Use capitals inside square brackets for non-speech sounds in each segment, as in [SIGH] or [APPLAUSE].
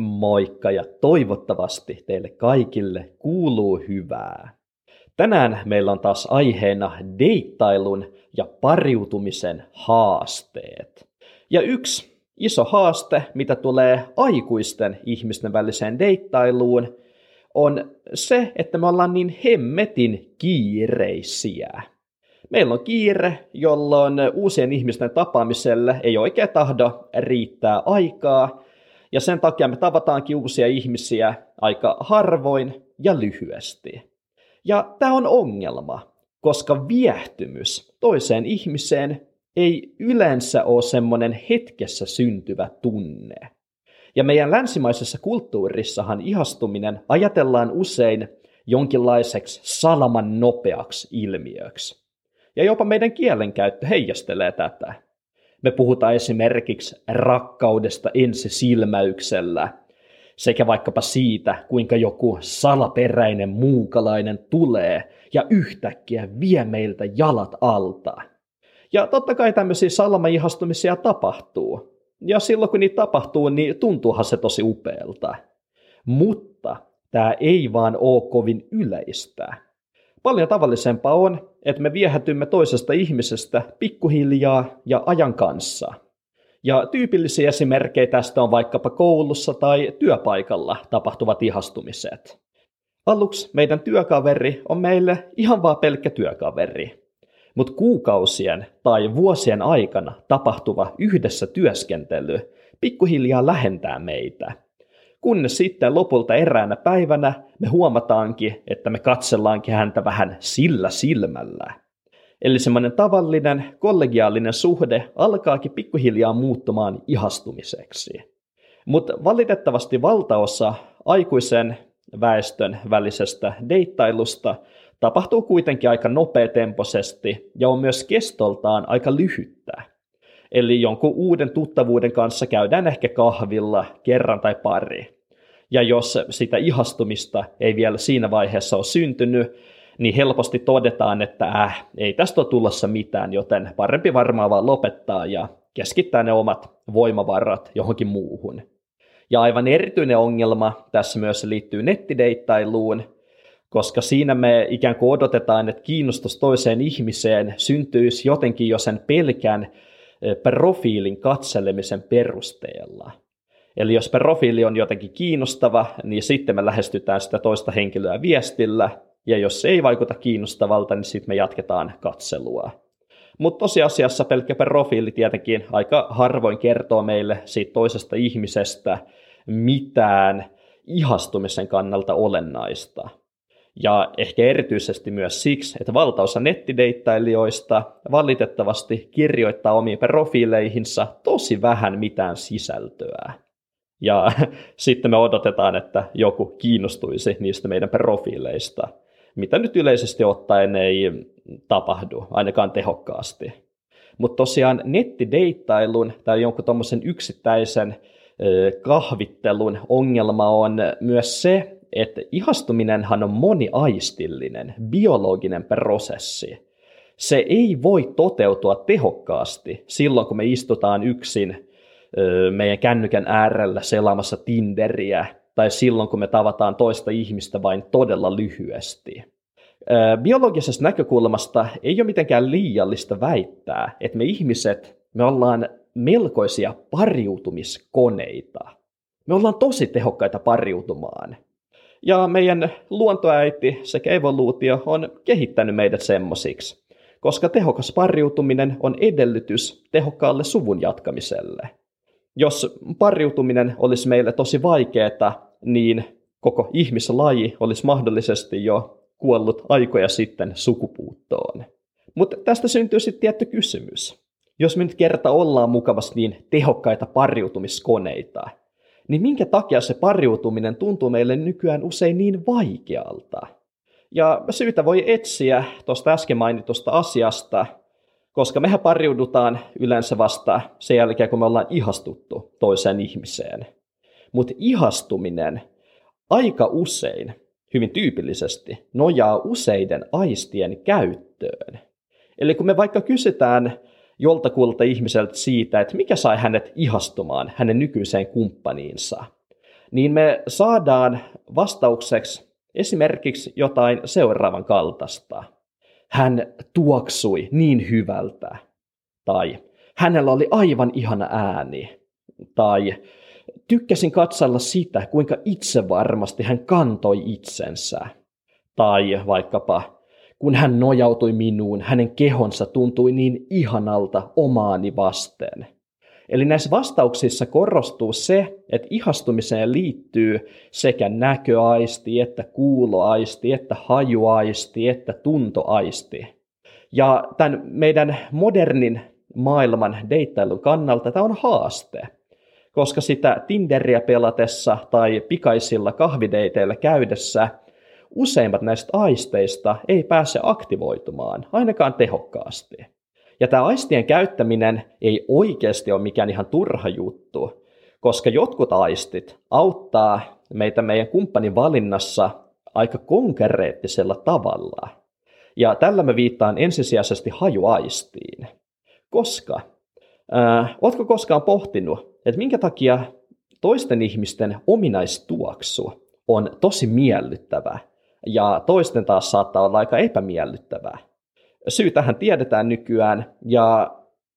Moikka ja toivottavasti teille kaikille kuuluu hyvää. Tänään meillä on taas aiheena deittailun ja pariutumisen haasteet. Ja yksi iso haaste, mitä tulee aikuisten ihmisten väliseen deittailuun, on se, että me ollaan niin hemmetin kiireisiä. Meillä on kiire, jolloin uusien ihmisten tapaamiselle ei oikein tahdo riittää aikaa, ja sen takia me tavataankin uusia ihmisiä aika harvoin ja lyhyesti. Ja tämä on ongelma, koska viehtymys toiseen ihmiseen ei yleensä ole semmoinen hetkessä syntyvä tunne. Ja meidän länsimaisessa kulttuurissahan ihastuminen ajatellaan usein jonkinlaiseksi salaman nopeaksi ilmiöksi. Ja jopa meidän kielenkäyttö heijastelee tätä. Me puhutaan esimerkiksi rakkaudesta ensisilmäyksellä, sekä vaikkapa siitä, kuinka joku salaperäinen muukalainen tulee ja yhtäkkiä vie meiltä jalat alta. Ja totta kai tämmöisiä salamaihastumisia tapahtuu. Ja silloin kun niitä tapahtuu, niin tuntuuhan se tosi upealta. Mutta tämä ei vaan ole kovin yleistä. Paljon tavallisempaa on, että me viehätymme toisesta ihmisestä pikkuhiljaa ja ajan kanssa. Ja tyypillisiä esimerkkejä tästä on vaikkapa koulussa tai työpaikalla tapahtuvat ihastumiset. Aluksi meidän työkaveri on meille ihan vaan pelkkä työkaveri. Mutta kuukausien tai vuosien aikana tapahtuva yhdessä työskentely pikkuhiljaa lähentää meitä – kunnes sitten lopulta eräänä päivänä me huomataankin, että me katsellaankin häntä vähän sillä silmällä. Eli semmoinen tavallinen, kollegiaalinen suhde alkaakin pikkuhiljaa muuttumaan ihastumiseksi. Mutta valitettavasti valtaosa aikuisen väestön välisestä deittailusta tapahtuu kuitenkin aika nopeatempoisesti ja on myös kestoltaan aika lyhyttä. Eli jonkun uuden tuttavuuden kanssa käydään ehkä kahvilla kerran tai pari. Ja jos sitä ihastumista ei vielä siinä vaiheessa ole syntynyt, niin helposti todetaan, että äh, ei tästä ole tulossa mitään, joten parempi varmaan vaan lopettaa ja keskittää ne omat voimavarat johonkin muuhun. Ja aivan erityinen ongelma tässä myös liittyy nettideittailuun, koska siinä me ikään kuin odotetaan, että kiinnostus toiseen ihmiseen syntyisi jotenkin jo sen pelkän profiilin katselemisen perusteella. Eli jos profiili on jotenkin kiinnostava, niin sitten me lähestytään sitä toista henkilöä viestillä, ja jos se ei vaikuta kiinnostavalta, niin sitten me jatketaan katselua. Mutta tosiasiassa pelkkä profiili tietenkin aika harvoin kertoo meille siitä toisesta ihmisestä mitään ihastumisen kannalta olennaista. Ja ehkä erityisesti myös siksi, että valtaosa nettideittailijoista valitettavasti kirjoittaa omiin profiileihinsa tosi vähän mitään sisältöä. Ja [LAUGHS] sitten me odotetaan, että joku kiinnostuisi niistä meidän profiileista, mitä nyt yleisesti ottaen ei tapahdu, ainakaan tehokkaasti. Mutta tosiaan nettideittailun tai jonkun tuommoisen yksittäisen kahvittelun ongelma on myös se, että ihastuminenhan on moniaistillinen, biologinen prosessi. Se ei voi toteutua tehokkaasti silloin, kun me istutaan yksin meidän kännykän äärellä selaamassa Tinderiä, tai silloin, kun me tavataan toista ihmistä vain todella lyhyesti. Biologisesta näkökulmasta ei ole mitenkään liiallista väittää, että me ihmiset, me ollaan melkoisia pariutumiskoneita. Me ollaan tosi tehokkaita pariutumaan. Ja meidän luontoäiti sekä evoluutio on kehittänyt meidät semmosiksi, koska tehokas pariutuminen on edellytys tehokkaalle suvun jatkamiselle. Jos pariutuminen olisi meille tosi vaikeaa, niin koko ihmislaji olisi mahdollisesti jo kuollut aikoja sitten sukupuuttoon. Mutta tästä syntyy sitten tietty kysymys. Jos me nyt kerta ollaan mukavasti niin tehokkaita pariutumiskoneita, niin minkä takia se pariutuminen tuntuu meille nykyään usein niin vaikealta? Ja syytä voi etsiä tuosta äsken mainitusta asiasta, koska mehän pariudutaan yleensä vasta sen jälkeen, kun me ollaan ihastuttu toiseen ihmiseen. Mutta ihastuminen aika usein, hyvin tyypillisesti, nojaa useiden aistien käyttöön. Eli kun me vaikka kysytään joltakulta ihmiseltä siitä, että mikä sai hänet ihastumaan hänen nykyiseen kumppaniinsa, niin me saadaan vastaukseksi esimerkiksi jotain seuraavan kaltaista. Hän tuoksui niin hyvältä. Tai hänellä oli aivan ihana ääni. Tai tykkäsin katsella sitä, kuinka itse varmasti hän kantoi itsensä. Tai vaikkapa, kun hän nojautui minuun, hänen kehonsa tuntui niin ihanalta omaani vasten – Eli näissä vastauksissa korostuu se, että ihastumiseen liittyy sekä näköaisti, että kuuloaisti, että hajuaisti, että tuntoaisti. Ja tämän meidän modernin maailman deittailun kannalta tämä on haaste, koska sitä Tinderiä pelatessa tai pikaisilla kahvideiteillä käydessä useimmat näistä aisteista ei pääse aktivoitumaan, ainakaan tehokkaasti. Ja tämä aistien käyttäminen ei oikeasti ole mikään ihan turha juttu, koska jotkut aistit auttaa meitä meidän kumppanin valinnassa aika konkreettisella tavalla. Ja tällä mä viittaan ensisijaisesti hajuaistiin. Koska, äh, ootko koskaan pohtinut, että minkä takia toisten ihmisten ominaistuoksu on tosi miellyttävä ja toisten taas saattaa olla aika epämiellyttävää? Syy tähän tiedetään nykyään, ja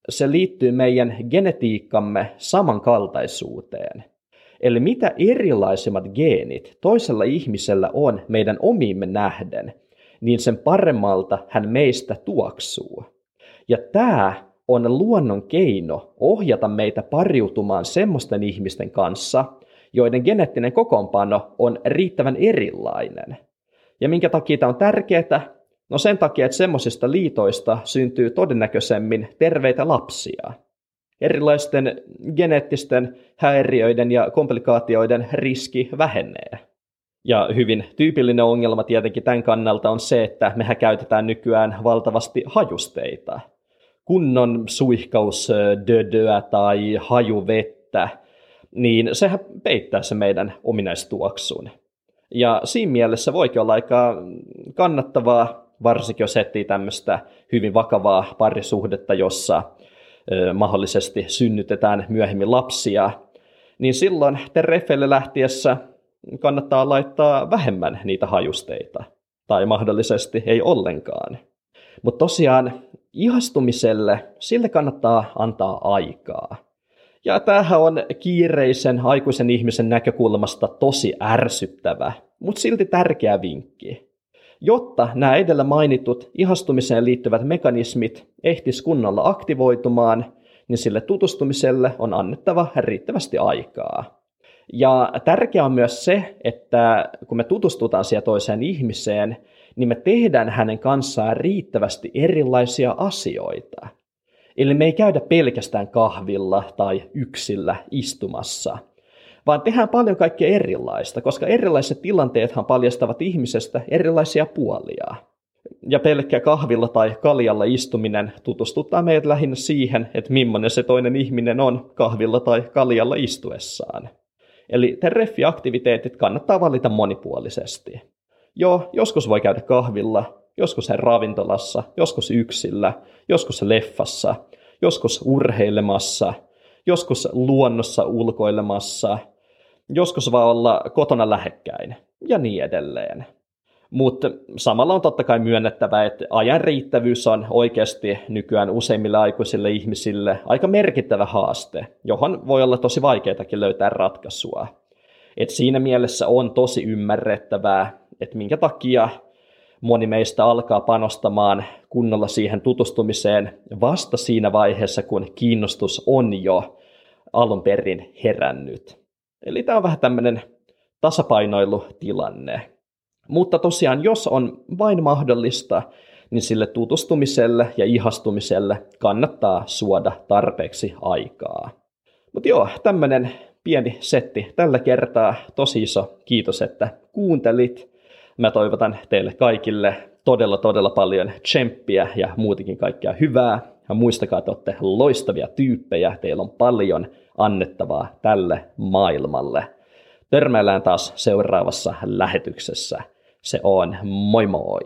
se liittyy meidän genetiikkamme samankaltaisuuteen. Eli mitä erilaisemmat geenit toisella ihmisellä on meidän omiimme nähden, niin sen paremmalta hän meistä tuoksuu. Ja tämä on luonnon keino ohjata meitä pariutumaan semmoisten ihmisten kanssa, joiden geneettinen kokoonpano on riittävän erilainen. Ja minkä takia tämä on tärkeää? No sen takia, että semmoisista liitoista syntyy todennäköisemmin terveitä lapsia. Erilaisten geneettisten häiriöiden ja komplikaatioiden riski vähenee. Ja hyvin tyypillinen ongelma tietenkin tämän kannalta on se, että mehän käytetään nykyään valtavasti hajusteita. Kunnon suihkausdödöä tai hajuvettä, niin sehän peittää se meidän ominaistuoksun. Ja siinä mielessä voikin olla aika kannattavaa varsinkin jos etsii tämmöistä hyvin vakavaa parisuhdetta, jossa mahdollisesti synnytetään myöhemmin lapsia, niin silloin terrefeille lähtiessä kannattaa laittaa vähemmän niitä hajusteita, tai mahdollisesti ei ollenkaan. Mutta tosiaan ihastumiselle, sille kannattaa antaa aikaa. Ja tämähän on kiireisen aikuisen ihmisen näkökulmasta tosi ärsyttävä, mutta silti tärkeä vinkki jotta nämä edellä mainitut ihastumiseen liittyvät mekanismit ehtis kunnolla aktivoitumaan, niin sille tutustumiselle on annettava riittävästi aikaa. Ja tärkeää on myös se, että kun me tutustutaan siihen toiseen ihmiseen, niin me tehdään hänen kanssaan riittävästi erilaisia asioita. Eli me ei käydä pelkästään kahvilla tai yksillä istumassa – vaan tehdään paljon kaikkea erilaista, koska erilaiset tilanteethan paljastavat ihmisestä erilaisia puolia. Ja pelkkä kahvilla tai kaljalla istuminen tutustuttaa meidät lähinnä siihen, että millainen se toinen ihminen on kahvilla tai kaljalla istuessaan. Eli tereffiaktiviteetit kannattaa valita monipuolisesti. Joo, joskus voi käydä kahvilla, joskus sen ravintolassa, joskus yksillä, joskus leffassa, joskus urheilemassa, joskus luonnossa ulkoilemassa – joskus vaan olla kotona lähekkäin ja niin edelleen. Mutta samalla on totta kai myönnettävä, että ajan riittävyys on oikeasti nykyään useimmille aikuisille ihmisille aika merkittävä haaste, johon voi olla tosi vaikeatakin löytää ratkaisua. Et siinä mielessä on tosi ymmärrettävää, että minkä takia moni meistä alkaa panostamaan kunnolla siihen tutustumiseen vasta siinä vaiheessa, kun kiinnostus on jo alun perin herännyt. Eli tämä on vähän tämmöinen tasapainoilutilanne. Mutta tosiaan, jos on vain mahdollista, niin sille tutustumiselle ja ihastumiselle kannattaa suoda tarpeeksi aikaa. Mutta joo, tämmöinen pieni setti tällä kertaa. Tosi iso kiitos, että kuuntelit. Mä toivotan teille kaikille todella todella paljon tsemppiä ja muutenkin kaikkea hyvää. Ja muistakaa, että olette loistavia tyyppejä, teillä on paljon annettavaa tälle maailmalle. Törmäillään taas seuraavassa lähetyksessä. Se on moi moi!